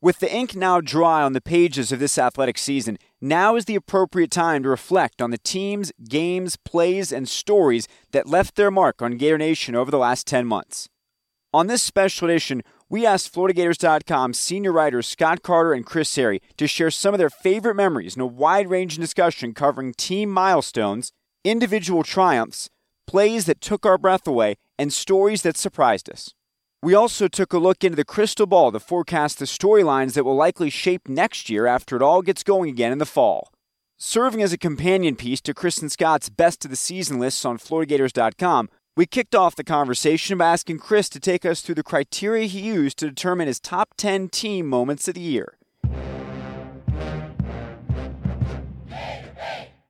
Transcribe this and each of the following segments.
With the ink now dry on the pages of this athletic season, now is the appropriate time to reflect on the teams, games, plays, and stories that left their mark on Gator Nation over the last 10 months. On this special edition, we asked FloridaGators.com senior writers Scott Carter and Chris Harry to share some of their favorite memories in a wide ranging discussion covering team milestones, individual triumphs, plays that took our breath away, and stories that surprised us. We also took a look into the crystal ball to forecast the storylines that will likely shape next year after it all gets going again in the fall. Serving as a companion piece to and Scott's best of the season lists on FloridaGators.com, we kicked off the conversation by asking Chris to take us through the criteria he used to determine his top 10 team moments of the year.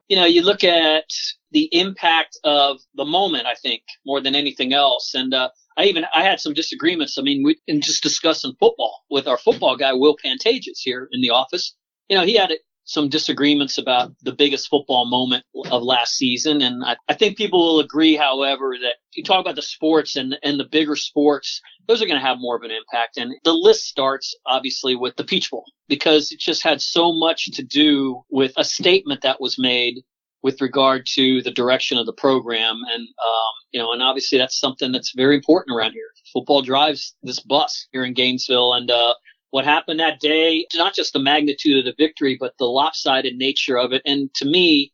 You know, you look at the impact of the moment, I think, more than anything else. And uh, I even I had some disagreements. I mean, we in just discussing football with our football guy Will Pantages here in the office. You know, he had some disagreements about the biggest football moment of last season, and I, I think people will agree, however, that you talk about the sports and and the bigger sports, those are going to have more of an impact. And the list starts obviously with the Peach Bowl because it just had so much to do with a statement that was made with regard to the direction of the program. And, um, you know, and obviously that's something that's very important around here. Football drives this bus here in Gainesville. And, uh, what happened that day, not just the magnitude of the victory, but the lopsided nature of it. And to me,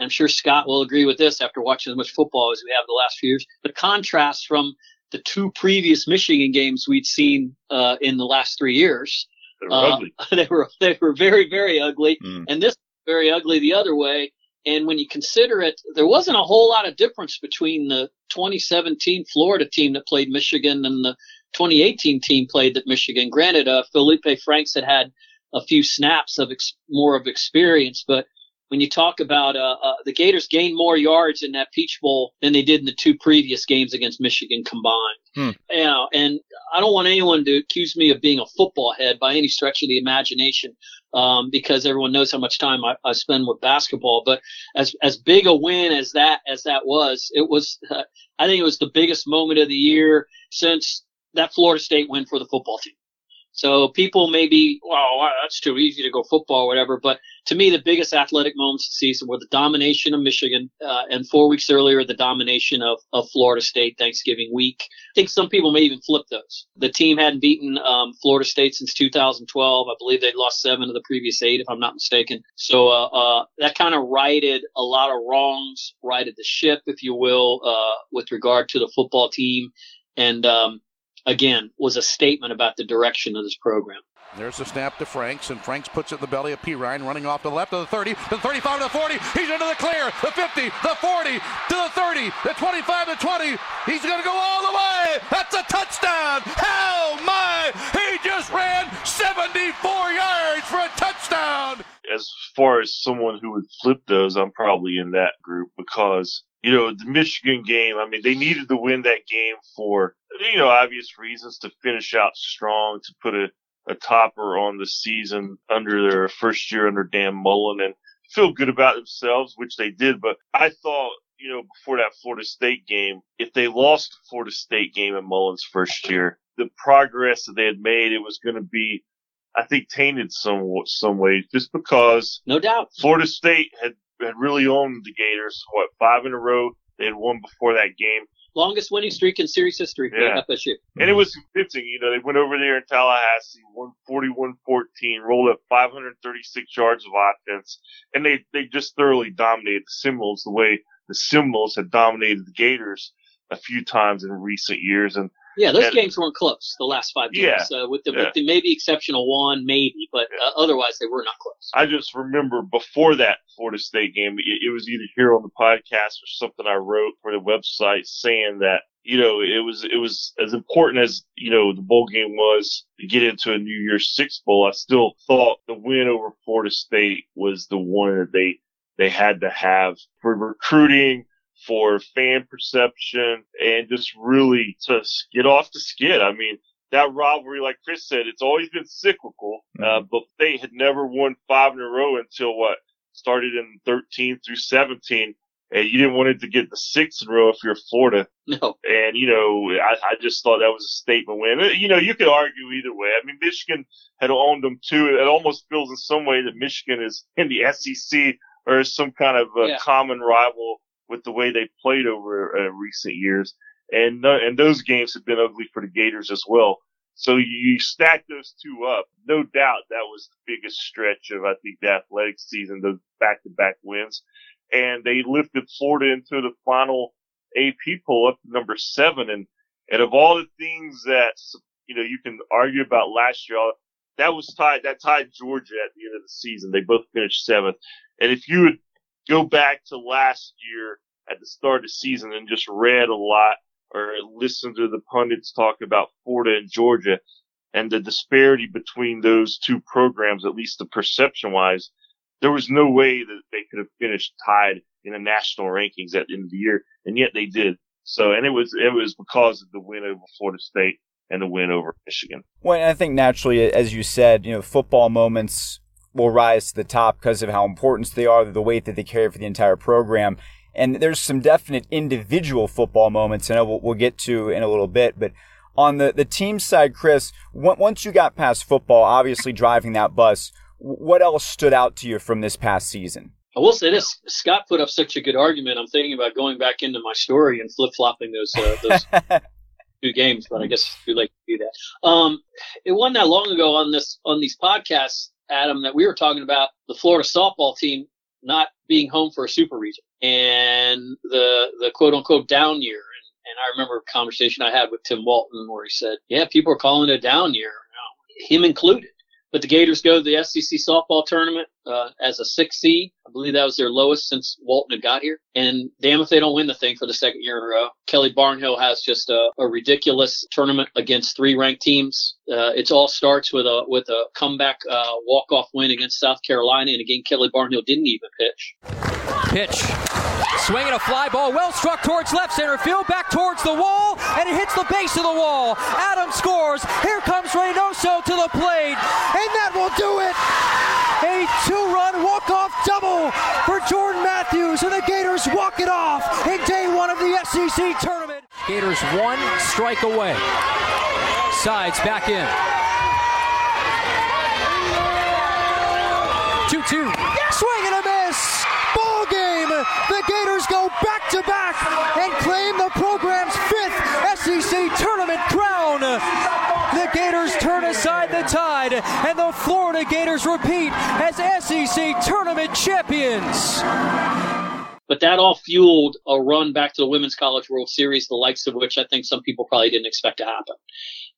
I'm sure Scott will agree with this after watching as much football as we have the last few years, the contrast from the two previous Michigan games we'd seen, uh, in the last three years. They were uh, ugly. They were, they were very, very ugly. Mm. And this very ugly the other way. And when you consider it, there wasn't a whole lot of difference between the 2017 Florida team that played Michigan and the 2018 team played at Michigan. Granted, uh, Feleipe Franks had had a few snaps of ex- more of experience, but when you talk about uh, uh, the Gators gained more yards in that Peach Bowl than they did in the two previous games against Michigan combined. Hmm. You know, and I don't want anyone to accuse me of being a football head by any stretch of the imagination, um, because everyone knows how much time I, I, spend with basketball. But as as big a win as that as that was, it was uh, I think it was the biggest moment of the year since that Florida State win for the football team. So people may be, well, that's too easy to go football or whatever. But to me, the biggest athletic moments of the season were the domination of Michigan, uh, and four weeks earlier, the domination of, of Florida State Thanksgiving week. I think some people may even flip those. The team hadn't beaten um, Florida State since 2012. I believe they'd lost seven of the previous eight, if I'm not mistaken. So uh, uh, that kind of righted a lot of wrongs, righted the ship, if you will, uh, with regard to the football team. And um, again, was a statement about the direction of this program. There's a snap to Franks, and Franks puts it in the belly of Perine, running off to the left of the 30, to the 35 to the 40. He's into the clear, the 50, the 40, to the 30, the 25 to 20. He's going to go all the way. That's a touchdown. How my! He just ran 74 yards for a touchdown. As far as someone who would flip those, I'm probably in that group because you know, the Michigan game, I mean, they needed to win that game for, you know, obvious reasons to finish out strong, to put a, a topper on the season under their first year under Dan Mullen and feel good about themselves, which they did. But I thought, you know, before that Florida State game, if they lost the Florida State game in Mullen's first year, the progress that they had made, it was going to be, I think, tainted some some ways, just because no doubt Florida State had had really owned the Gators. What five in a row? They had won before that game. Longest winning streak in series history for yeah. FSU. And it was convincing. You know, they went over there in Tallahassee, won 41-14, rolled up 536 yards of offense, and they they just thoroughly dominated the Seminoles the way the Seminoles had dominated the Gators a few times in recent years. And yeah, those and, games weren't close. The last five games, yeah, uh, with, the, yeah. with the maybe exceptional one, maybe, but yeah. uh, otherwise they were not close. I just remember before that Florida State game, it, it was either here on the podcast or something I wrote for the website saying that you know, it was, it was as important as, you know, the bowl game was to get into a New Year's Six bowl. I still thought the win over Florida State was the one that they, they had to have for recruiting, for fan perception, and just really to get off the skid. I mean, that rivalry, like Chris said, it's always been cyclical, uh, mm-hmm. but they had never won five in a row until what started in 13 through 17 and you didn't want it to get the sixth in a row if you're Florida. No. And, you know, I, I just thought that was a statement win. Uh, you know, you could argue either way. I mean, Michigan had owned them too. It almost feels in some way that Michigan is in the SEC or some kind of a yeah. common rival with the way they played over uh, recent years. And, uh, and those games have been ugly for the Gators as well. So you stack those two up. No doubt that was the biggest stretch of, I think, the athletic season, those back to back wins and they lifted Florida into the final AP poll up to number seven. And, and of all the things that, you know, you can argue about last year, that was tied, that tied Georgia at the end of the season. They both finished seventh. And if you would go back to last year at the start of the season and just read a lot or listened to the pundits talk about Florida and Georgia and the disparity between those two programs, at least the perception wise, there was no way that they could have finished tied in the national rankings at the end of the year, and yet they did. So, and it was it was because of the win over Florida State and the win over Michigan. Well, I think naturally, as you said, you know, football moments will rise to the top because of how important they are, the weight that they carry for the entire program. And there's some definite individual football moments, and we'll, we'll get to in a little bit. But on the, the team side, Chris, once you got past football, obviously driving that bus, what else stood out to you from this past season? I will say this: Scott put up such a good argument. I'm thinking about going back into my story and flip flopping those uh, those two games, but I guess we like to do that. Um, it wasn't that long ago on this on these podcasts, Adam, that we were talking about the Florida softball team not being home for a super region and the the quote unquote down year. And, and I remember a conversation I had with Tim Walton where he said, "Yeah, people are calling it a down year, him included." But the Gators go to the SEC softball tournament uh, as a six seed. I believe that was their lowest since Walton had got here. And damn if they don't win the thing for the second year in a row. Kelly Barnhill has just a, a ridiculous tournament against three ranked teams. Uh, it all starts with a with a comeback uh, walk off win against South Carolina, and again Kelly Barnhill didn't even pitch. Pitch Swinging a fly ball, well struck towards left center field, back towards the wall, and it hits the base of the wall. Adams scores. Here comes Reynoso to the plate, and that will do it. A two-run walk-off double for Jordan Matthews, and the Gators walk it off in day one of the SEC tournament. Gators one strike away. Sides back in. 2-2. Swing and a. The Gators go back to back and claim the program's fifth SEC tournament crown. The Gators turn aside the tide, and the Florida Gators repeat as SEC tournament champions. But that all fueled a run back to the Women's College World Series, the likes of which I think some people probably didn't expect to happen.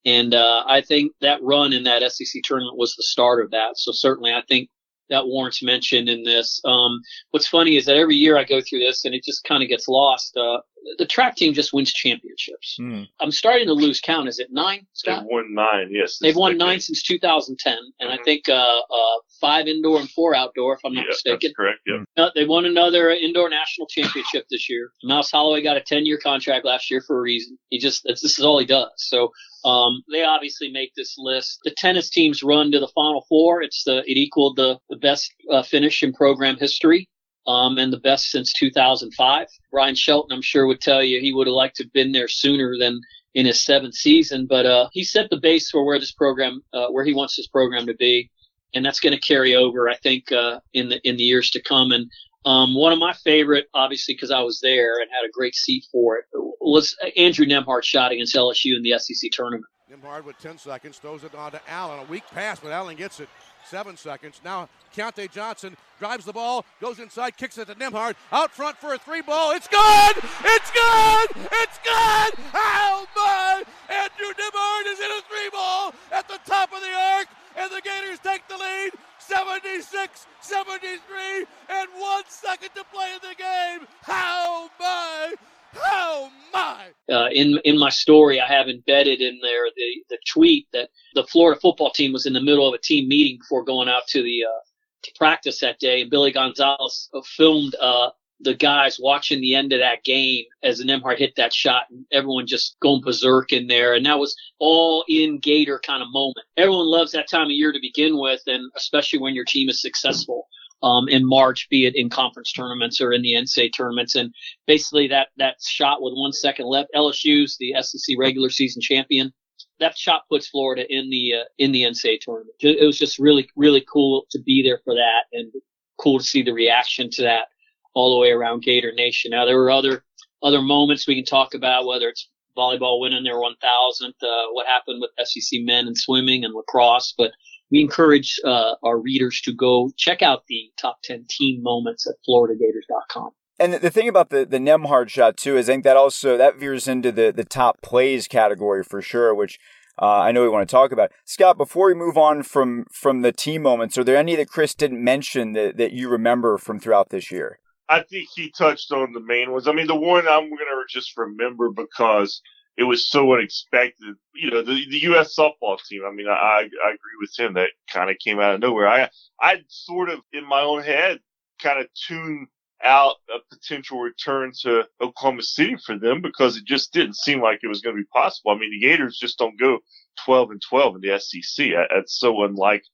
And uh, I think that run in that SEC tournament was the start of that. So certainly, I think that warrants mention in this. Um, what's funny is that every year I go through this and it just kind of gets lost. Uh, the track team just wins championships. Mm. I'm starting to lose count. Is it nine? Scott? They've won nine. Yes, they've won nine since 2010, and mm-hmm. I think uh, uh, five indoor and four outdoor, if I'm not yeah, mistaken. correct. Yeah. Uh, they won another indoor national championship this year. Mouse Holloway got a 10 year contract last year for a reason. He just this is all he does. So um, they obviously make this list. The tennis teams run to the Final Four. It's the it equaled the the best uh, finish in program history. Um, and the best since 2005. Bryan Shelton, I'm sure, would tell you he would have liked to have been there sooner than in his seventh season, but uh, he set the base for where this program, uh, where he wants this program to be, and that's going to carry over, I think, uh, in the in the years to come. And um, one of my favorite, obviously, because I was there and had a great seat for it, was Andrew Nembhard's shot against LSU in the SEC tournament. Nembhard with 10 seconds throws it on to Allen. A weak pass, but Allen gets it. Seven seconds. Now, Keyontae Johnson drives the ball, goes inside, kicks it to Nembhard. Out front for a three ball. It's good! It's good! It's good! Oh, my! Andrew Nembhard is in a three ball at the top of the arc, and the Gators take the lead. 76 73 and one second to play in the game. How my Oh my! Uh, in in my story, I have embedded in there the the tweet that the Florida football team was in the middle of a team meeting before going out to the uh, to practice that day, and Billy Gonzales filmed uh, the guys watching the end of that game as Nembhard hit that shot and everyone just going berserk in there. And that was all in Gator kind of moment. Everyone loves that time of year to begin with, and especially when your team is successful. Um, in March, be it in conference tournaments or in the NCAA tournaments. And basically that, that shot with one second left, LSU's the SEC regular season champion. That shot puts Florida in the, uh, in the NCAA tournament. It was just really, really cool to be there for that and cool to see the reaction to that all the way around Gator Nation. Now there were other other moments we can talk about, whether it's volleyball winning their 1,000th, uh, what happened with SEC men and swimming and lacrosse, but we encourage uh, our readers to go check out the top 10 team moments at floridagators.com. And the thing about the, the Nembhard shot too is I think that also that veers into the, the top plays category for sure, which uh, I know we want to talk about. Scott, before we move on from from the team moments, are there any that Chris didn't mention that, that you remember from throughout this year? I think he touched on the main ones. I mean, the one I'm going to just remember because it was so unexpected. You know, the, the U.S. softball team. I mean, I, I agree with him. That kind of came out of nowhere. I, I sort of in my own head kind of tuned out a potential return to Oklahoma City for them because it just didn't seem like it was going to be possible. I mean, the Gators just don't go 12 and 12 in the SEC. That's so unlike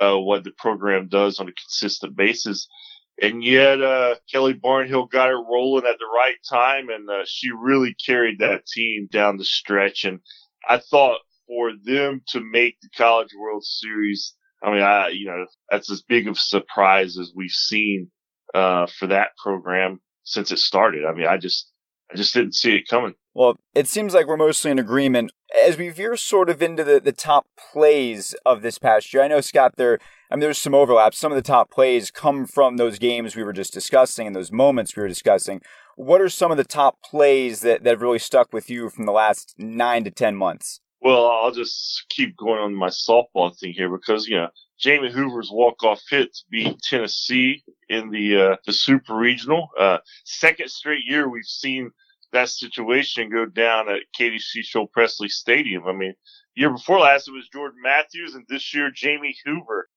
uh, what the program does on a consistent basis. And yet, uh, Kelly Barnhill got it rolling at the right time and, uh, she really carried that team down the stretch. And I thought for them to make the College World Series, I mean, I, you know, that's as big of a surprise as we've seen, uh, for that program since it started. I mean, I just, I just didn't see it coming. Well, it seems like we're mostly in agreement. As we veer sort of into the, the top plays of this past year, I know, Scott, there, I mean, there's some overlap. Some of the top plays come from those games we were just discussing and those moments we were discussing. What are some of the top plays that, that have really stuck with you from the last nine to 10 months? Well, I'll just keep going on my softball thing here because, you know, Jamie Hoover's walk-off hit to beat Tennessee in the, uh, the super regional. Uh, second straight year we've seen that situation go down at Katie Seashole Pressly Stadium. I mean, year before last it was Jordan Matthews and this year Jamie Hoover.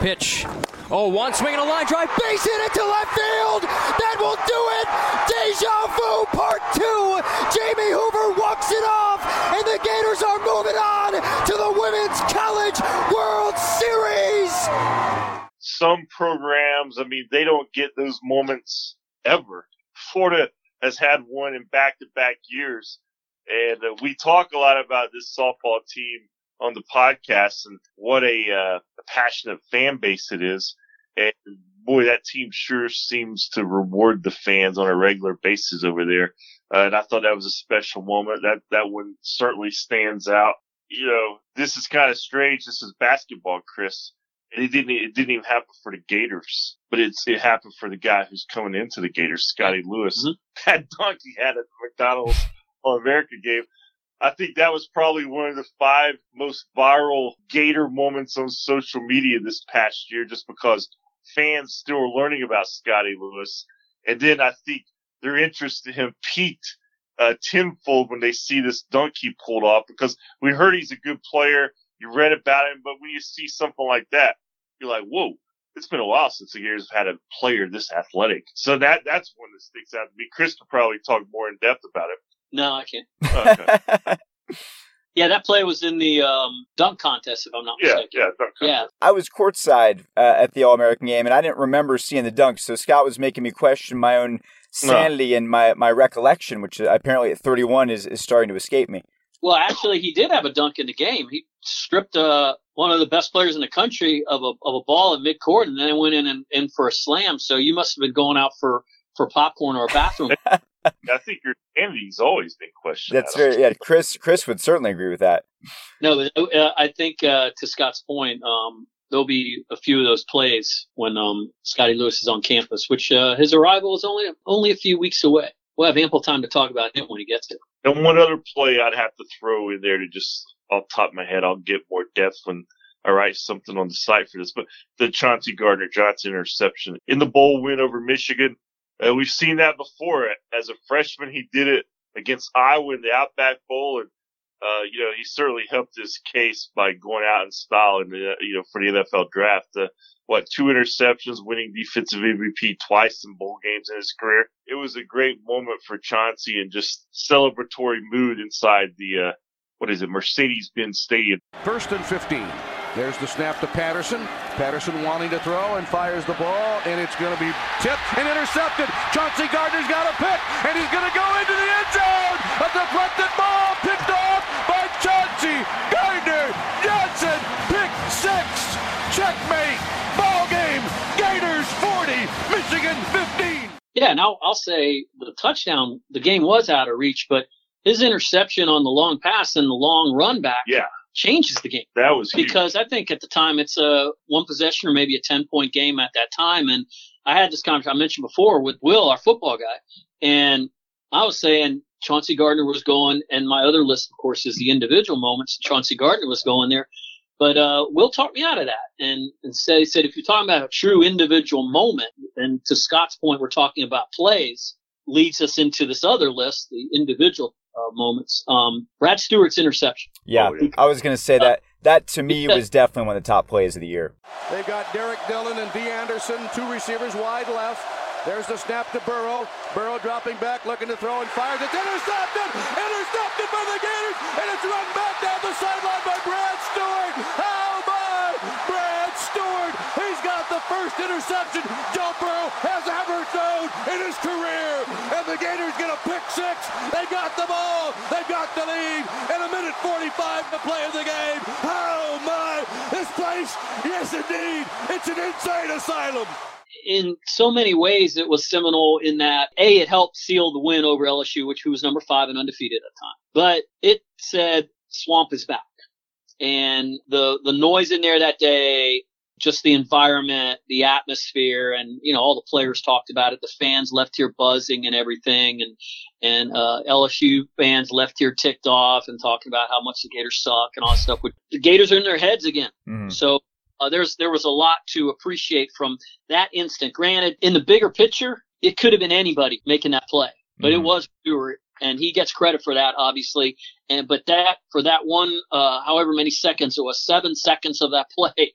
Pitch. Oh, one swing and a line drive, base hit into left field. That will do it. Deja vu part two. Jamie Hoover walks it off, and the Gators are moving on to the Women's College World Series. Some programs, I mean, they don't get those moments ever. Florida has had one in back-to-back years, and uh, we talk a lot about this softball team on the podcast and what a, uh, a passionate fan base it is. And boy, that team sure seems to reward the fans on a regular basis over there. Uh, and I thought that was a special moment. That, that one certainly stands out. You know, this is kind of strange. This is basketball, Chris. It didn't, it didn't even happen for the Gators, but it's, it happened for the guy who's coming into the Gators, Scottie Lewis. Mm-hmm. That dunk he had at the McDonald's All America game I think that was probably one of the five most viral Gator moments on social media this past year, just because fans still are learning about Scottie Lewis. And then I think their interest in him peaked uh, tenfold when they see this dunk he pulled off because we heard he's a good player. You read about him, but when you see something like that, you're like, whoa, it's been a while since the Gators have had a player this athletic. So that, that's one that sticks out to me. Chris could probably talk more in depth about it. No, I can't. Okay. yeah, that play was in the um, dunk contest, if I'm not yeah, mistaken. Yeah, dunk contest. Yeah. I was courtside uh, at the All American game, and I didn't remember seeing the dunk. So Scott was making me question my own sanity no. and my, my recollection, which apparently at 31 is, is starting to escape me. Well, actually, he did have a dunk in the game. He stripped uh, one of the best players in the country of a of a ball at midcourt, and then went in and in for a slam. So you must have been going out for for popcorn or a bathroom. I think your sanity's always been questioned. That's very yeah. Chris Chris would certainly agree with that. No, uh, I think uh, to Scott's point, um, there'll be a few of those plays when um, Scottie Lewis is on campus, which uh, his arrival is only only a few weeks away. We'll have ample time to talk about him when he gets here. And one other play I'd have to throw in there to just off top of my head, I'll get more depth when I write something on the site for this. But the Chauncey Gardner Johnson interception in the bowl win over Michigan Uh, we've seen that before. As a freshman, he did it against Iowa in the Outback Bowl, and uh, you know he certainly helped his case by going out in style in the you know for the NFL draft. Uh, what two interceptions, winning defensive MVP twice in bowl games in his career. It was a great moment for Chauncey and just celebratory mood inside the uh, what is it, Mercedes-Benz Stadium. First and 15. There's the snap to Patterson. Patterson wanting to throw and fires the ball, and it's going to be tipped and intercepted. Chauncey Gardner's got a pick, and he's going to go into the end zone. A deflected ball picked off Yeah, and I'll, I'll say the touchdown, the game was out of reach, but his interception on the long pass and the long run back Yeah, changes the game. that was huge. because I think at the time it's a one possession or maybe a 10 point game at that time. And I had this conversation I mentioned before with Will, our football guy. And I was saying Chauncey Gardner was going, and my other list, of course, is the individual moments. Chauncey Gardner was going there. But uh, Will talked me out of that and, and said, he said, if you're talking about a true individual moment, and to Scott's point, we're talking about plays, leads us into this other list, the individual uh, moments. Um, Brad Stewart's interception. Yeah, Oh, yeah. I was going to say that. That to me was definitely one of the top plays of the year. They've got Derrick Dillon and Dee Anderson, two receivers wide left. There's the snap to Burrow. Burrow dropping back, looking to throw and fires. It's intercepted! Intercepted by the Gators! And it's run back down the sideline by Brad Stewart! How about Brad Stewart? He's got the first interception Joe Burrow has ever thrown in his career! And the Gators get a pick six. They got the ball. They got the lead. And a minute 45 to play in the game. Oh my! This place, yes indeed, it's an insane asylum. In so many ways, it was seminal in that a it helped seal the win over LSU, which who was number five and undefeated at the time. But it said Swamp is back, and the the noise in there that day, just the environment, the atmosphere, and you know all the players talked about it. The fans left here buzzing and everything, and and uh, LSU fans left here ticked off and talking about how much the Gators suck and all that stuff. The Gators are in their heads again. Mhm. So uh, there's there was a lot to appreciate from that instant. Granted, in the bigger picture, it could have been anybody making that play, but it Mhm. was Stewart, and he gets credit for that, obviously. And but that for that one, uh, however many seconds it was, seven seconds of that play.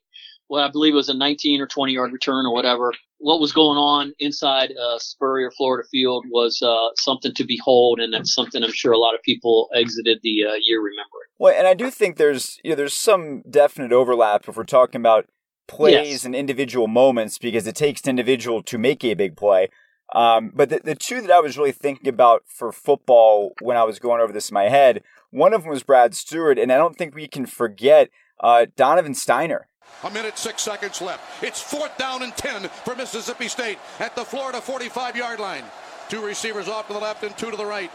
Well, I believe it was a 19 or 20 yard return or whatever. What was going on inside uh, Spurrier, Florida Field was uh, something to behold, and that's something I'm sure a lot of people exited the uh, year remembering. Well, and I do think there's you know there's some definite overlap if we're talking about plays Yes. and individual moments because it takes an individual to make a big play. Um, but the, the two that I was really thinking about for football when I was going over this in my head, one of them was Brad Stewart, and I don't think we can forget uh, Donovan Stiner. A minute, six seconds left. It's fourth down and 10 for Mississippi State at the Florida 45 yard line. Two receivers off to the left and two to the right.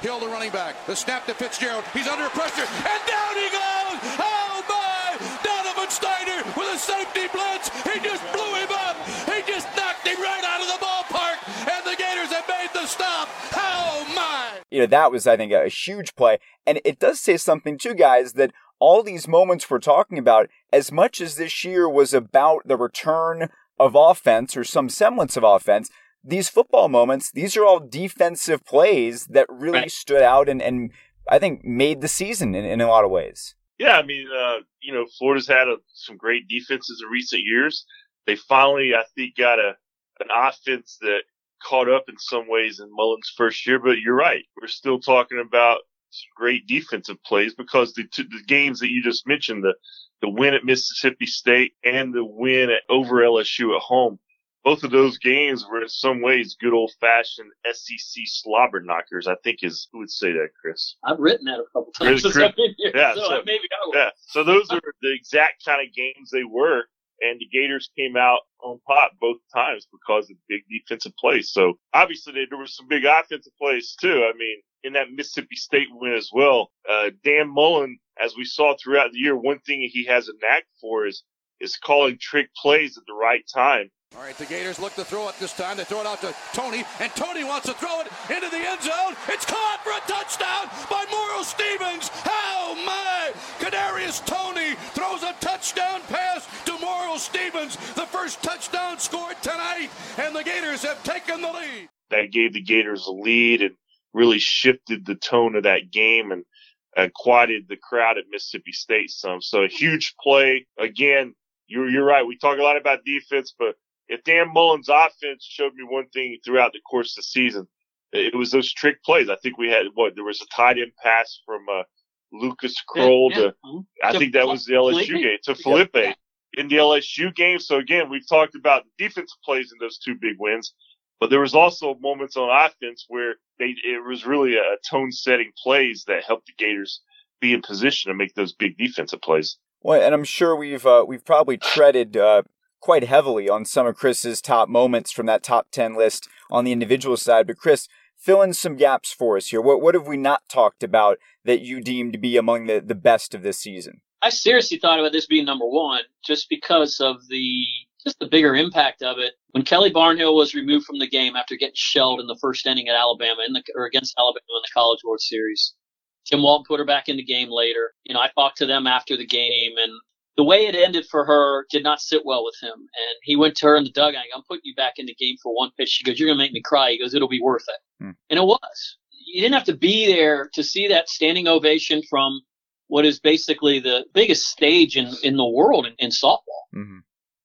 Hill, the running back. The snap to Fitzgerald. He's under pressure. And down he goes. Oh, my. Donovan Stiner with a safety blitz. He just blew him up. He just knocked him right out of the ballpark. And the Gators have made the stop. Oh, my. you know, that was, I think, a huge play. And it does say something, too, guys, that all these moments we're talking about, as much as this year was about the return of offense or some semblance of offense, these football moments, these are all defensive plays that really Right. stood out and, and I think made the season in, in a lot of ways. Yeah, I mean, uh, you know, Florida's had a, some great defenses in recent years. They finally, I think, got a an offense that caught up in some ways in Mullen's first year. But you're right, we're still talking about some great defensive plays because the two, the games that you just mentioned, the the win at Mississippi State and the win at over LSU at home, both of those games were in some ways good old fashioned SEC slobber knockers. I think is who would say that, Chris. I've written that a couple times since Chris? Here, Yeah, so, so- maybe I. Yeah. So those are the exact kind of games they were. And the Gators came out on top both times because of big defensive plays. So obviously there were some big offensive plays too. I mean, in that Mississippi State win as well, uh, Dan Mullen, as we saw throughout the year, one thing he has a knack for is, is calling trick plays at the right time. All right, the Gators look to throw it this time. They throw it out to Toney, and Toney wants to throw it into the end zone. It's caught for a touchdown by Moral Stevens. How my! Kadarius Toney throws a touchdown pass to Moral Stevens, the first touchdown scored tonight, and the Gators have taken the lead. That gave the Gators a lead and really shifted the tone of that game and uh, quieted the crowd at Mississippi State some. So a huge play. Again, you're, you're right. We talk a lot about defense, but if Dan Mullen's offense showed me one thing throughout the course of the season, it was those trick plays. I think we had what there was a tight end pass from uh, Lucas Krull yeah, yeah. to mm-hmm. I think that was the LSU Feleipe. game to Feleipe yeah. in the LSU game. So again, we've talked about defensive plays in those two big wins, but there was also moments on offense where they it was really a tone setting plays that helped the Gators be in position to make those big defensive plays. Well, and I'm sure we've uh, we've probably treaded uh, quite heavily on some of Chris's top moments from that top ten list on the individual side. But Chris, fill in some gaps for us here. What what have we not talked about that you deem to be among the, the best of this season? I seriously thought about this being number one just because of the just the bigger impact of it. When Kelly Barnhill was removed from the game after getting shelled in the first inning at Alabama in the, or against Alabama in the College World Series, Tim Walton put her back in the game later. You know, I talked to them after the game, and the way it ended for her did not sit well with him. And he went to her in the dugout. I'm putting you back in the game for one pitch. She goes, "You're gonna make me cry." He goes, "It'll be worth it," hmm. and it was. You didn't have to be there to see that standing ovation from what is basically the biggest stage in, in the world in, in softball. Mm-hmm.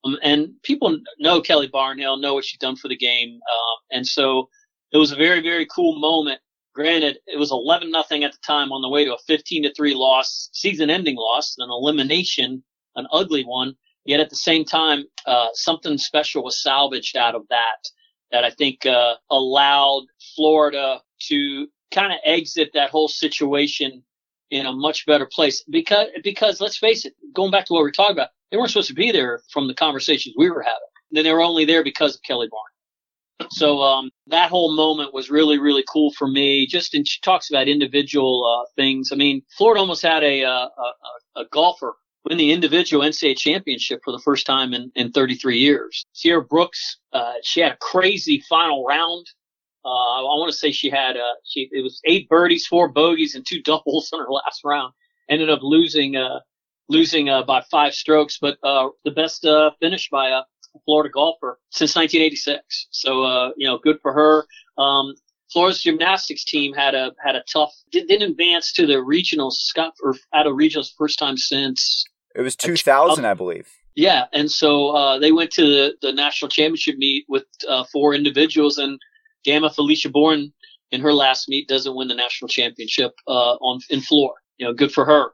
Um, and people know Kelly Barnhill, know what she's done for the game. Um, and so it was a very, very cool moment. Granted, it was 11 nothing at the time on the way to a 15 to 3 loss, season ending loss, an elimination, an ugly one. Yet at the same time, uh, something special was salvaged out of that, that I think, uh, allowed Florida to kind of exit that whole situation in a much better place because, because let's face it, going back to what we are talking about, they weren't supposed to be there from the conversations we were having. Then they were only there because of Kelly Barn. So um, that whole moment was really, really cool for me. Just and she talks about individual uh, things. I mean, Florida almost had a, uh, a, a golfer win the individual NCAA championship for the first time in, in 33 years. Sierra Brooks, uh, she had a crazy final round. Uh, I want to say she had, uh, she, it was eight birdies, four bogeys, and two doubles in her last round. Ended up losing, uh, losing uh, by five strokes, but uh, the best uh, finish by a Florida golfer since 1986. So uh, you know, good for her. Um, Florida's gymnastics team had a had a tough didn't advance to the regionals. Scott or out of regionals first time since it was 2000, I believe. Yeah, and so uh, they went to the, the national championship meet with uh, four individuals, and Gamma Felicia Bourne in her last meet doesn't win the national championship uh, on in floor. You know, good for her.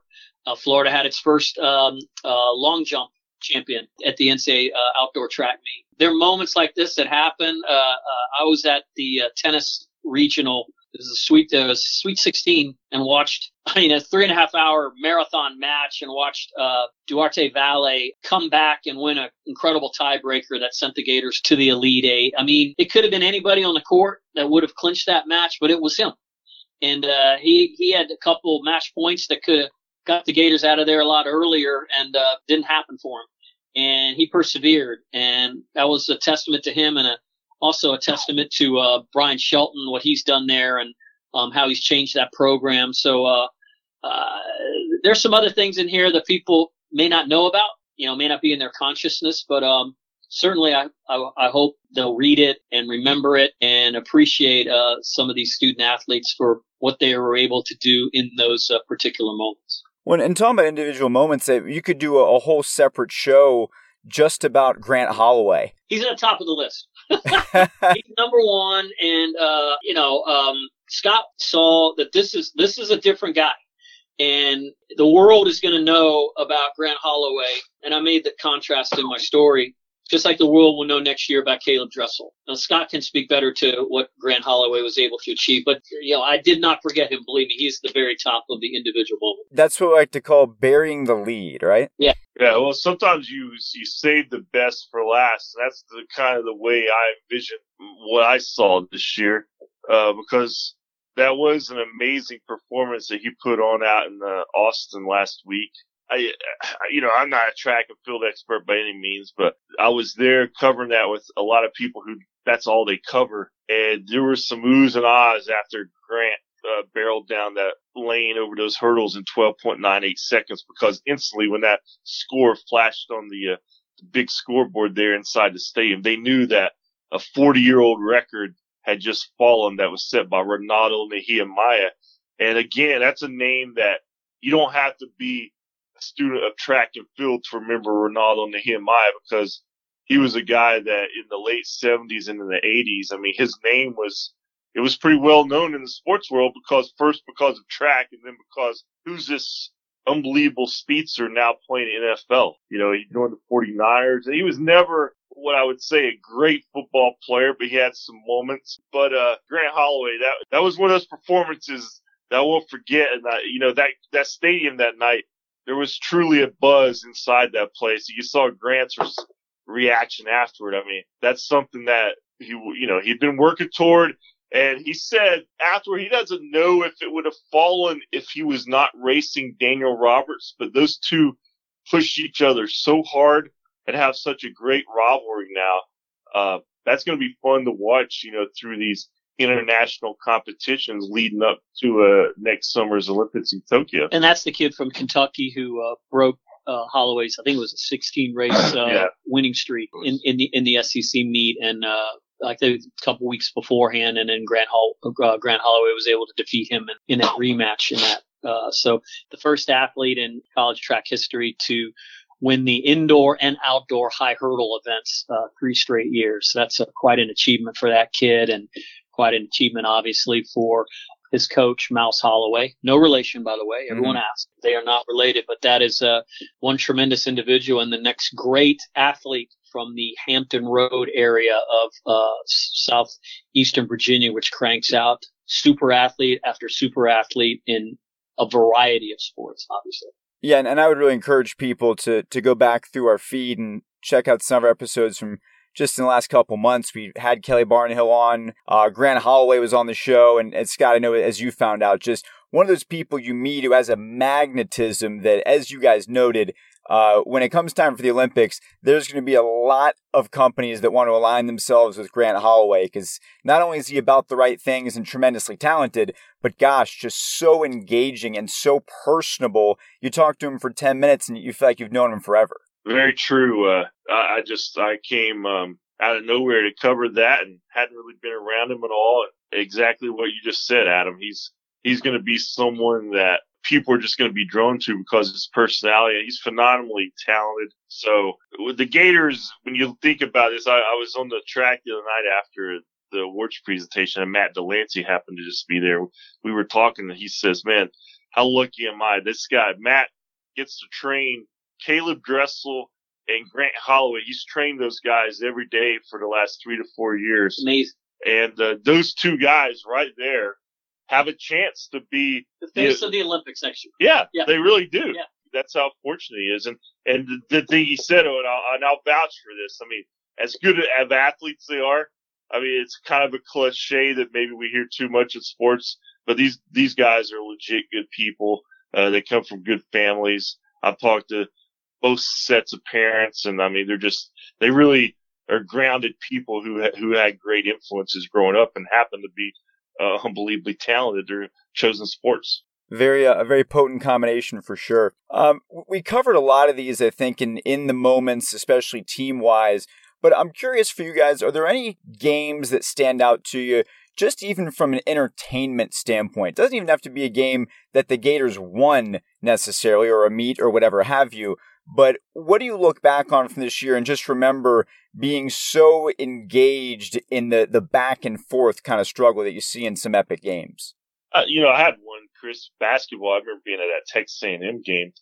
Uh, Florida had its first um, uh, long jump champion at the NCAA uh, outdoor track meet. There are moments like this that happen. Uh, uh, I was at the uh, tennis regional. It was a sweet, uh, sweet 16 and watched, I mean, a three and a half hour marathon match and watched Duarte Vale come back and win an incredible tiebreaker that sent the Gators to the Elite Eight. I mean, it could have been anybody on the court that would have clinched that match, but it was him. And he he had a couple match points that could got the Gators out of there a lot earlier and uh, didn't happen for him. And he persevered, and that was a testament to him and a, also a testament to uh, Bryan Shelton, what he's done there and um, how he's changed that program. So uh, uh, there's some other things in here that people may not know about, you know, may not be in their consciousness, but um, certainly I, I, I, hope they'll read it and remember it and appreciate uh, some of these student athletes for what they were able to do in those uh, particular moments. When and talking about individual moments, that you could do a, a, whole separate show just about Grant Holloway. He's at the top of the list. He's number one, and uh, you know, um, Scott saw that this is this is a different guy, and the world is going to know about Grant Holloway. And I made the contrast in my story just like the world will know next year about Caeleb Dressel. Now, Scott can speak better to what Grant Holloway was able to achieve, but you know, I did not forget him. Believe me, he's the very top of the individual moment. That's what I like to call burying the lead, right? Yeah. Yeah. Well, sometimes you you save the best for last. That's the kind of the way I envision what I saw this year, uh, because that was an amazing performance that he put on out in uh, Austin last week. I, you know, I'm not a track and field expert by any means, but I was there covering that with a lot of people who that's all they cover. And there were some oohs and ahs after Grant uh, barreled down that lane over those hurdles in 12.98 seconds because instantly when that score flashed on the, uh, big scoreboard there inside the stadium. They knew that a 40 year old record had just fallen that was set by Renaldo Nehemiah. And again, that's a name that you don't have to be student of track and field to remember Renaldo Nehemiah because he was a guy that in the late 70s and in the 80s, I mean, his name was, it was pretty well known in the sports world because first because of track and then because who's this unbelievable speedster now playing in NFL? You know, he joined the 49ers. He was never what I would say a great football player, but he had some moments. But uh, Grant Holloway, that that was one of those performances that I won't forget. And that you know that that stadium that night, there was truly a buzz inside that place. You saw Grant's reaction afterward. I mean, that's something that he you know he'd been working toward. And he said afterward he doesn't know if it would have fallen if he was not racing Daniel Roberts, but those two pushed each other so hard and have such a great rivalry now. Uh, that's going to be fun to watch, you know, through these international competitions leading up to uh, next summer's Olympics in Tokyo. And that's the kid from Kentucky who uh, broke uh, Holloway's, I think it was a 16 race uh, yeah. winning streak in, in the in the SEC meet, and uh, like a couple weeks beforehand, and then Grant Hall, uh, Grant Holloway was able to defeat him in, in that rematch in that. Uh, so the first athlete in college track history to win the indoor and outdoor high hurdle events uh, three straight years. So that's a, quite an achievement for that kid and quite an achievement, obviously, for his coach, Mouse Holloway. No relation, by the way. Everyone mm-hmm. asks. They are not related, but that is uh, one tremendous individual and the next great athlete from the Hampton Road area of uh, southeastern Virginia, which cranks out super athlete after super athlete in a variety of sports, obviously. Yeah, and, and I would really encourage people to to go back through our feed and check out some of our episodes from just in the last couple months. We had Kelly Barnhill on, uh, Grant Holloway was on the show, and, and Scott, I know as you found out, just one of those people you meet who has a magnetism that, as you guys noted, uh, when it comes time for the Olympics, there's going to be a lot of companies that want to align themselves with Grant Holloway because not only is he about the right things and tremendously talented, but gosh, just so engaging and so personable. You talk to him for 10 minutes and you feel like you've known him forever. Very true. Uh, I, I, just, I came um, out of nowhere to cover that and hadn't really been around him at all. Exactly what you just said, Adam. He's, he's going to be someone that people are just going to be drawn to because of his personality. He's phenomenally talented. So with the Gators, when you think about this, I, I was on the track the other night after the awards presentation and Matt Delancey happened to just be there. We were talking and he says, man, how lucky am I? This guy, Matt gets to train Caeleb Dressel and Grant Holloway. He's trained those guys every day for the last three to four years. Amazing. And uh, those two guys right there have a chance to be the face the, of the Olympics next year. Yeah, yeah. they really do. Yeah. That's how fortunate he is. And and the, the thing he said, and I'll, and I'll vouch for this. I mean, as good of athletes they are, I mean, it's kind of a cliche that maybe we hear too much in sports, but these these guys are legit good people. Uh, they come from good families. I've talked to both sets of parents, and I mean, they're just they really are grounded people who who had great influences growing up and happen to be uh, unbelievably talented or chosen sports. Very, uh, a very potent combination for sure. Um, we covered a lot of these, I think, in in the moments, especially team wise. But I'm curious for you guys: are there any games that stand out to you? Just even from an entertainment standpoint, it doesn't even have to be a game that the Gators won necessarily, or a meet, or whatever have you. But what do you look back on from this year and just remember being so engaged in the, the back and forth kind of struggle that you see in some epic games? Uh, you know, I had one, Chris, basketball. I remember being at that Texas A&M game,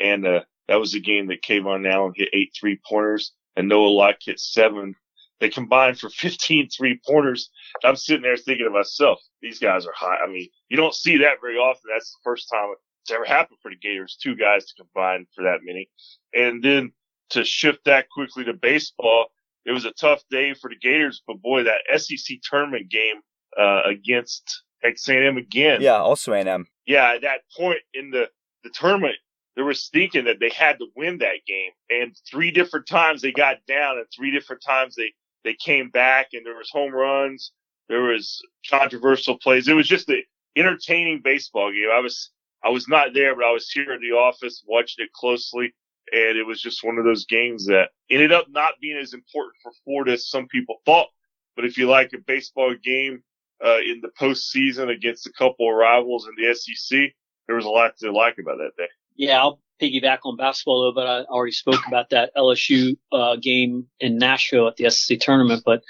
and uh, that was a game that KeVaughn Allen hit eight three pointers, and Noah Locke hit seven. They combined for 15 three pointers. I'm sitting there thinking to myself, these guys are hot. I mean, you don't see that very often. That's the first time it's ever happened for the Gators. Two guys to combine for that many. And then to shift that quickly to baseball, it was a tough day for the Gators, but boy, that SEC tournament game, uh, against Texas A&M again. Yeah, also A&M. Yeah, at that point in the, the tournament, there was thinking that they had to win that game. And three different times they got down and three different times they, they came back and there was home runs. There was controversial plays. It was just an entertaining baseball game. I was, I was not there, but I was here in the office watching it closely. And it was just one of those games that ended up not being as important for Florida as some people thought. But if you like a baseball game uh, in the postseason against a couple of rivals in the SEC, there was a lot to like about that day. Yeah, I'll piggyback on basketball though, but I already spoke about that LSU uh, game in Nashville at the SEC tournament. But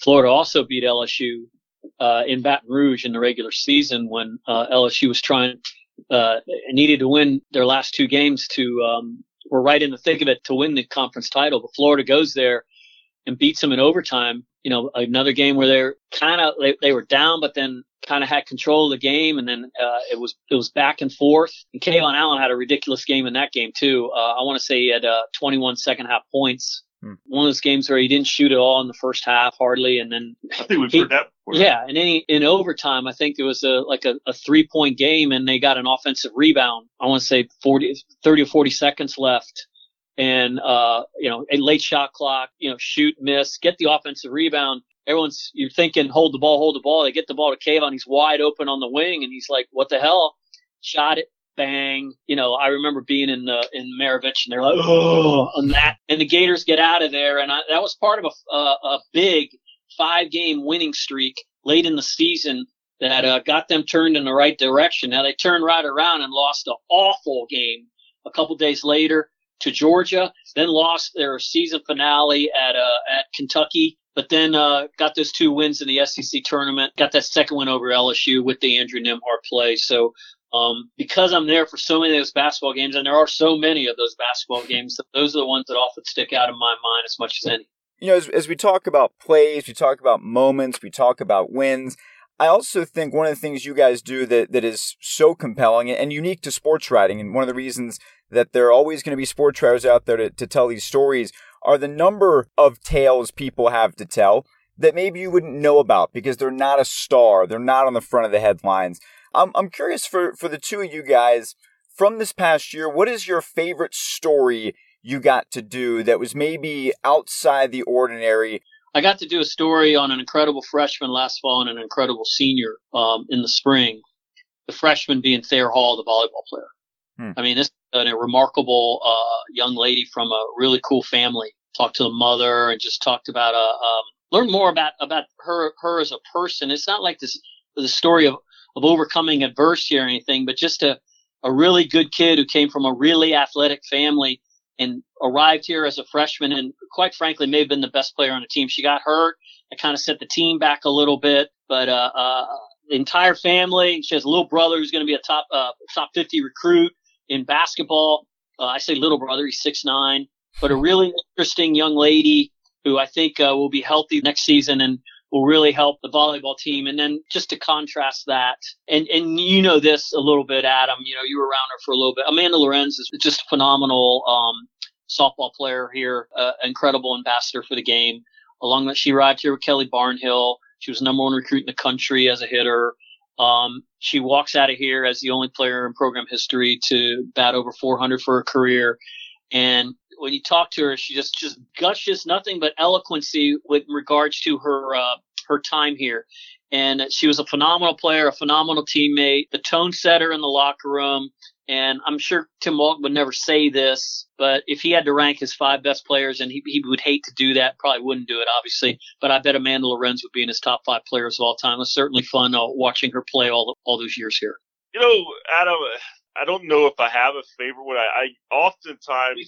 Florida also beat LSU uh, in Baton Rouge in the regular season when uh, LSU was trying uh, needed to win their last two games to um, were right in the thick of it to win the conference title. But Florida goes there and beats them in overtime. You know, another game where they're kind of they, they were down, but then kind of had control of the game, and then uh, it was it was back and forth. And KeVaughn Allen had a ridiculous game in that game too. Uh, I want to say he had uh, 21 second half points. Hmm. One of those games where he didn't shoot at all in the first half, hardly, and then I think we've he, heard that before. Yeah, and then in overtime, I think there was a like a, a three point game, and they got an offensive rebound. I want to say 40, 30 or 40 seconds left, and uh, you know, a late shot clock, you know, shoot, miss, get the offensive rebound, everyone's you're thinking hold the ball, hold the ball. They get the ball to KeVaughn, he's wide open on the wing, and he's like, "What the hell?" Shot it, bang. You know, I remember being in the in Maravich, and they're like, "Oh," on that, and the Gators get out of there, and I, that was part of a a, a big five game winning streak late in the season that uh, got them turned in the right direction. Now they turned right around and lost an awful game a couple days later to Georgia, then lost their season finale at uh, at Kentucky but then uh, got those two wins in the SEC tournament. Got that second win over LSU with the Andrew Nembhard play. So um, because I'm there for so many of those basketball games, and there are so many of those basketball games, those are the ones that often stick out in my mind as much as any. You know, as, as we talk about plays, we talk about moments, we talk about wins. I also think one of the things you guys do that, that is so compelling and unique to sports writing, and one of the reasons that there are always going to be sports writers out there to, to tell these stories are the number of tales people have to tell that maybe you wouldn't know about because they're not a star. They're not on the front of the headlines. I'm, I'm curious for, for the two of you guys from this past year, what is your favorite story you got to do that was maybe outside the ordinary? I got to do a story on an incredible freshman last fall and an incredible senior um, in the spring. The freshman being Thayer Hall, the volleyball player. Hmm. I mean, this a remarkable uh, young lady from a really cool family. Talked to the mother and just talked about uh, um, learn more about about her her as a person. It's not like this the story of of overcoming adversity or anything, but just a a really good kid who came from a really athletic family and arrived here as a freshman and quite frankly may have been the best player on the team. She got hurt. It kind of set the team back a little bit, but uh, uh, the entire family. She has a little brother who's going to be a top uh, top 50 recruit in basketball. Uh, I say little brother, he's six nine, but a really interesting young lady who I think uh, will be healthy next season and will really help the volleyball team. And then just to contrast that, and and you know this a little bit, Adam. You know you were around her for a little bit. Amanda Lorenz is just a phenomenal um, softball player here, uh, incredible ambassador for the game. Along that, she arrived here with Kelly Barnhill. She was number one recruit in the country as a hitter. Um, she walks out of here as the only player in program history to bat over 400 for her career. And when you talk to her, she just just gushes nothing but eloquency with regards to her uh, her time here. And she was a phenomenal player, a phenomenal teammate, the tone setter in the locker room. And I'm sure Tim Walton would never say this, but if he had to rank his five best players, and he, he would hate to do that, probably wouldn't do it, obviously. But I bet Amanda Lorenz would be in his top five players of all time. It was certainly fun uh, watching her play all all those years here. You know, Adam, I don't know if I have a favorite one. I, I oftentimes.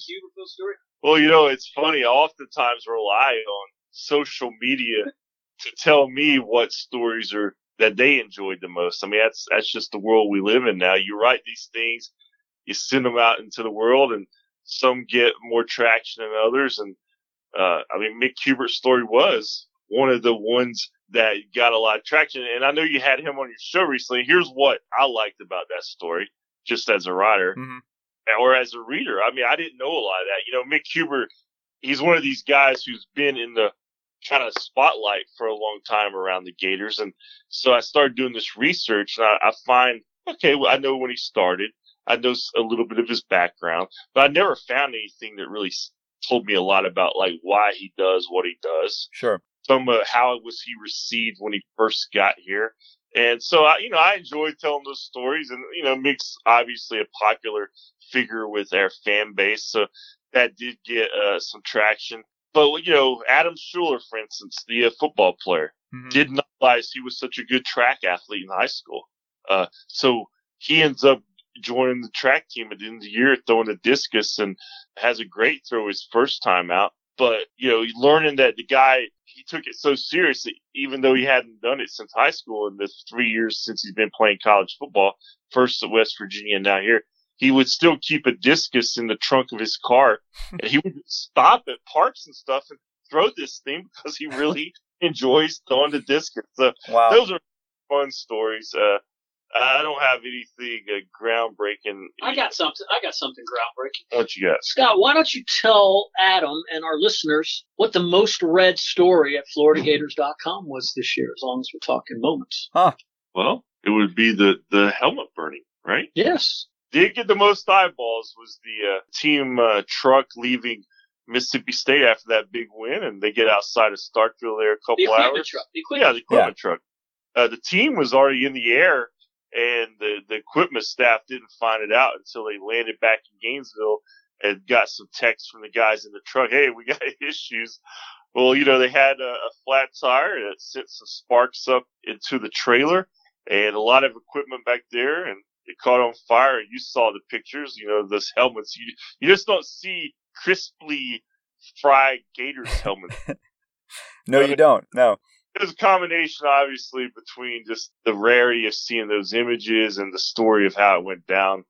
story? Well, you know, it's funny. I oftentimes rely on social media to tell me what stories are that they enjoyed the most. I mean, that's that's just the world we live in now. You write these things, you send them out into the world, and some get more traction than others. And uh, I mean, Mick Hubert's story was one of the ones that got a lot of traction. And I know you had him on your show recently. Here's what I liked about that story, just as a writer mm-hmm. or as a reader. I mean, I didn't know a lot of that. You know, Mick Hubert, he's one of these guys who's been in the kind of spotlight for a long time around the Gators. And so I started doing this research and I, I find, okay, well, I know when he started. I know a little bit of his background, but I never found anything that really told me a lot about like why he does what he does. Sure. Some uh, how was he received when he first got here. And so, I, you know, I enjoy telling those stories and, you know, Mick's obviously a popular figure with our fan base. So that did get uh, some traction. But, you know, Adam Shuler, for instance, the uh, football player, mm-hmm. did not realize he was such a good track athlete in high school. Uh, so he ends up joining the track team at the end of the year, throwing a discus and has a great throw his first time out. But, you know, learning that the guy, he took it so seriously, even though he hadn't done it since high school in the three years since he's been playing college football, first at West Virginia and now here he would still keep a discus in the trunk of his car and he would stop at parks and stuff and throw this thing because he really enjoys throwing the discus. So wow. those are fun stories. Uh, I don't have anything uh, groundbreaking. I got something. I got something groundbreaking. What you got, Scott? Why don't you tell Adam and our listeners what the most read story at FloridaGators.com was this year? As long as we're talking moments. Huh. Well, it would be the the helmet burning, right? Yes did get the most eyeballs was the uh, team uh, truck leaving Mississippi State after that big win, and they get outside of Starkville there a couple the hours. Truck. The yeah, the equipment yeah. truck. Uh, the team was already in the air, and the the equipment staff didn't find it out until they landed back in Gainesville and got some text from the guys in the truck. Hey, we got issues. Well, you know, they had a, a flat tire that sent some sparks up into the trailer and a lot of equipment back there. And it caught on fire. You saw the pictures, you know, those helmets. You, you just don't see crisply fried Gators helmets. no, you don't. No. There's a combination, obviously, between just the rarity of seeing those images and the story of how it went down.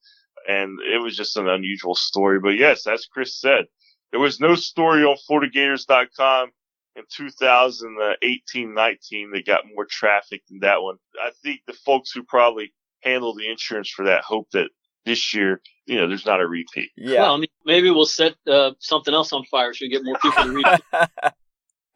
And it was just an unusual story. But yes, as Chris said, there was no story on FloridaGators.com in 2018-19 that got more traffic than that one. I think the folks who probably handle the insurance for that. Hope that this year, you know, there's not a repeat. Yeah. Well, I mean, maybe we'll set uh, something else on fire so we get more people to read it.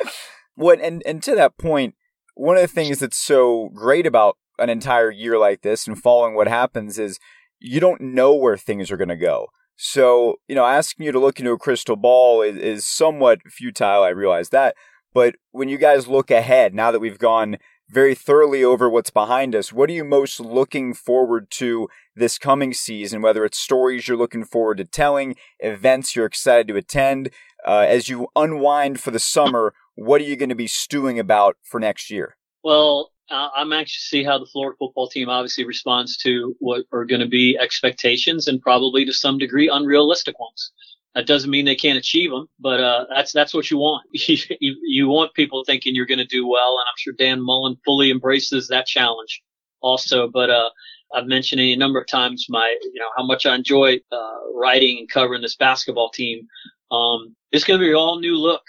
what and and to that point, one of the things that's so great about an entire year like this and following what happens is you don't know where things are going to go. So, you know, asking you to look into a crystal ball is, is somewhat futile. I realize that. But when you guys look ahead, now that we've gone very thoroughly over what's behind us. What are you most looking forward to this coming season? Whether it's stories you're looking forward to telling, events you're excited to attend, uh, as you unwind for the summer, what are you going to be stewing about for next year? Well, uh, I'm anxious to see how the Florida football team obviously responds to what are going to be expectations and probably to some degree unrealistic ones. That doesn't mean they can't achieve them, but uh, that's that's what you want. you, you want people thinking you're going to do well, and I'm sure Dan Mullen fully embraces that challenge also. But uh, I've mentioned a number of times my you know how much I enjoy uh, writing and covering this basketball team. Um, it's going to be an all new look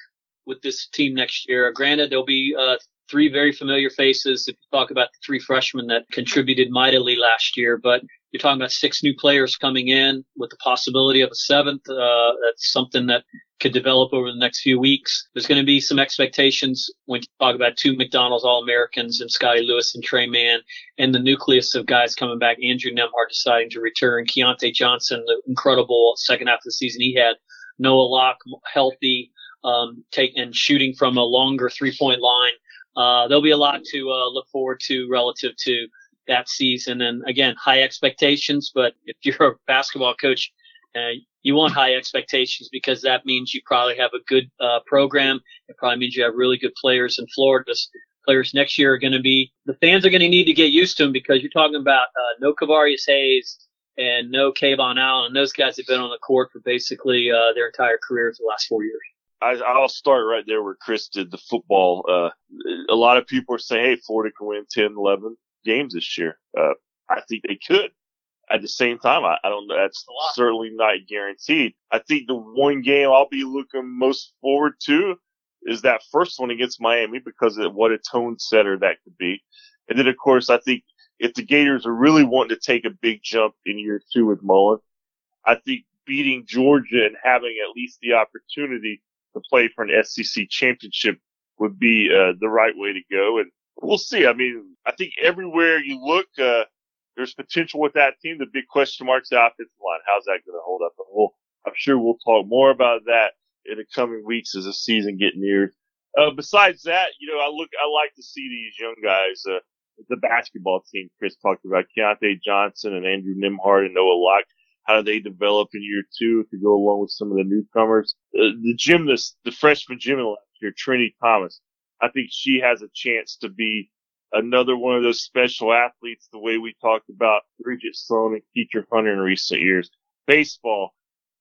with this team next year. Granted, there'll be uh, three very familiar faces. If you talk about the three freshmen that contributed mightily last year, but you're talking about six new players coming in with the possibility of a seventh. Uh, that's something that could develop over the next few weeks. There's going to be some expectations when you talk about two McDonald's All-Americans and Scottie Lewis and Tre Mann and the nucleus of guys coming back. Andrew Nembhard deciding to return. Keyontae Johnson, the incredible second half of the season he had. Noah Locke, healthy, um, take and shooting from a longer three-point line. Uh, there'll be a lot to uh, look forward to relative to that season. And again, high expectations. But if you're a basketball coach, uh, you want high expectations because that means you probably have a good uh, program. It probably means you have really good players in Florida. Players next year are going to be the fans are going to need to get used to them because you're talking about uh, no Kevarrius Hayes and no KeVaughn Allen. Those guys have been on the court for basically uh, their entire careers the last four years. I, will start right there where Chris did the football. Uh, a lot of people are saying, hey, Florida can win 10, 11 games this year. Uh, I think they could. At the same time, I, I don't know. That's certainly not guaranteed. I think the one game I'll be looking most forward to is that first one against Miami because of what a tone setter that could be. And then, of course, I think if the Gators are really wanting to take a big jump in year two with Mullen, I think beating Georgia and having at least the opportunity to play for an SEC championship would be uh, the right way to go. And we'll see. I mean, I think everywhere you look, uh, there's potential with that team. The big question mark's the offensive line. How's that going to hold up? And we'll, I'm sure we'll talk more about that in the coming weeks as the season get near. Uh, besides that, you know, I look, I like to see these young guys, uh, the basketball team Chris talked about, Keyontae Johnson and Andrew Nembhard and Noah Locke. How do they develop in year two to go along with some of the newcomers? Uh, the gymnast, the freshman gymnast last year, Trinity Thomas. I think she has a chance to be another one of those special athletes, the way we talked about Bridget Sloan and Kytra Hunter in recent years. Baseball,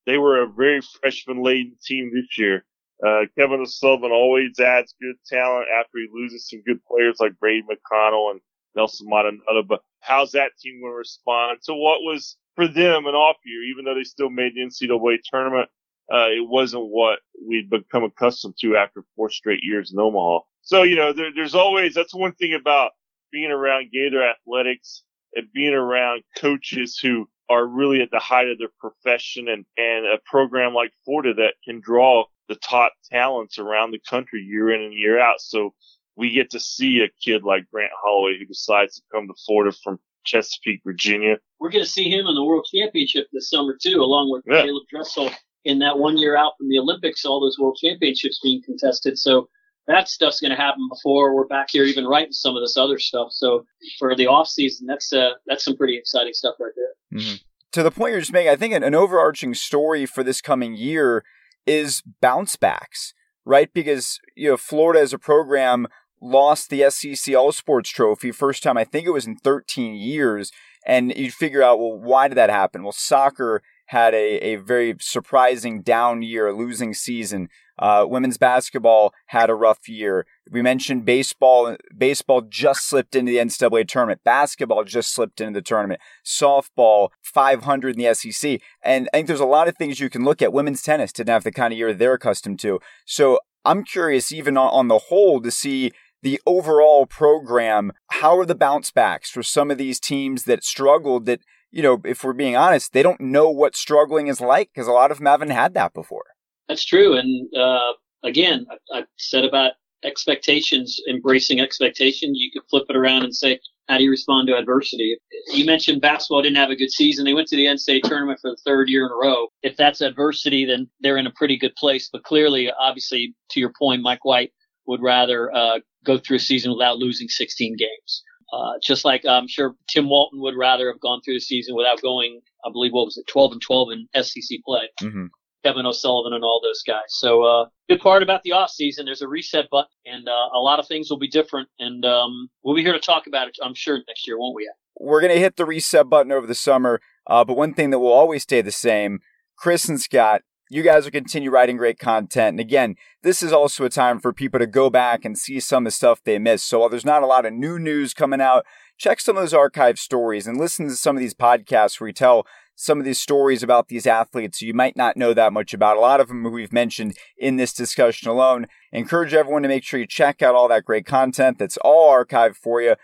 they were a very freshman laden team this year. Uh, Kevin O'Sullivan always adds good talent after he loses some good players like Brady McConnell and Nelson Maldonado. But how's that team going to respond to what was for them an off year, even though they still made the NCAA tournament? Uh, it wasn't what we'd become accustomed to after four straight years in Omaha. So, you know, there, there's always, that's one thing about being around Gator athletics and being around coaches who are really at the height of their profession and, and a program like Florida that can draw the top talents around the country year in and year out. So we get to see a kid like Grant Holloway who decides to come to Florida from Chesapeake, Virginia. We're going to see him in the World Championship this summer too, along with yeah. Caeleb Dressel in that one year out from the Olympics, all those World Championships being contested. So that stuff's going to happen before we're back here even writing some of this other stuff. So for the off season, that's uh, that's some pretty exciting stuff right there. Mm-hmm. To the point you're just making, I think an, an overarching story for this coming year is bounce backs, right? Because you know Florida as a program lost the SEC All Sports Trophy first time I think it was in 13 years, and you figure out well why did that happen? Well, soccer had a, a very surprising down year, losing season. Uh, women's basketball had a rough year. We mentioned baseball. Baseball just slipped into the NCAA tournament. Basketball just slipped into the tournament. Softball, 500 in the SEC. And I think there's a lot of things you can look at. Women's tennis didn't have the kind of year they're accustomed to. So I'm curious, even on, on the whole, to see the overall program. How are the bounce backs for some of these teams that struggled that you know, if we're being honest, they don't know what struggling is like because a lot of them haven't had that before. That's true. And uh, again, I, I said about expectations, embracing expectations. You could flip it around and say, how do you respond to adversity? You mentioned basketball didn't have a good season. They went to the NCAA tournament for the third year in a row. If that's adversity, then they're in a pretty good place. But clearly, obviously, to your point, Mike White would rather uh, go through a season without losing 16 games. Uh, just like I'm sure Tim Walton would rather have gone through the season without going, I believe, what was it, 12 and 12 in SEC play. Mm-hmm. Kevin O'Sullivan and all those guys. So, uh, good part about the off season, there's a reset button and, uh, a lot of things will be different. And, um, we'll be here to talk about it, I'm sure next year, won't we? We're going to hit the reset button over the summer. Uh, but one thing that will always stay the same, Chris and Scott, you guys will continue writing great content. And again, this is also a time for people to go back and see some of the stuff they missed. So while there's not a lot of new news coming out, check some of those archive stories and listen to some of these podcasts where we tell some of these stories about these athletes you might not know that much about. A lot of them we've mentioned in this discussion alone. encourage everyone to make sure you check out all that great content that's all archived for you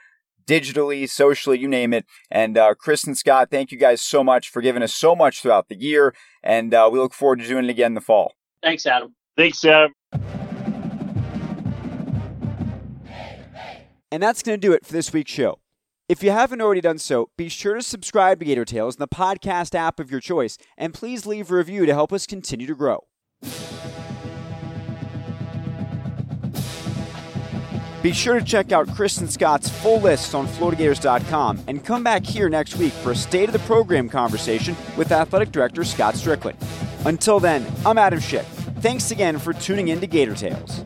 digitally, socially, you name it. And uh, Chris and Scott, thank you guys so much for giving us so much throughout the year. And uh, we look forward to doing it again in the fall. Thanks, Adam. Thanks, Adam. And that's going to do it for this week's show. If you haven't already done so, be sure to subscribe to Gator Tales in the podcast app of your choice, and please leave a review to help us continue to grow. Be sure to check out Kristen Scott's full list on FloridaGators.com and come back here next week for a state of the program conversation with Athletic Director Scott Stricklin. Until then, I'm Adam Schick. Thanks again for tuning in to Gator Tales.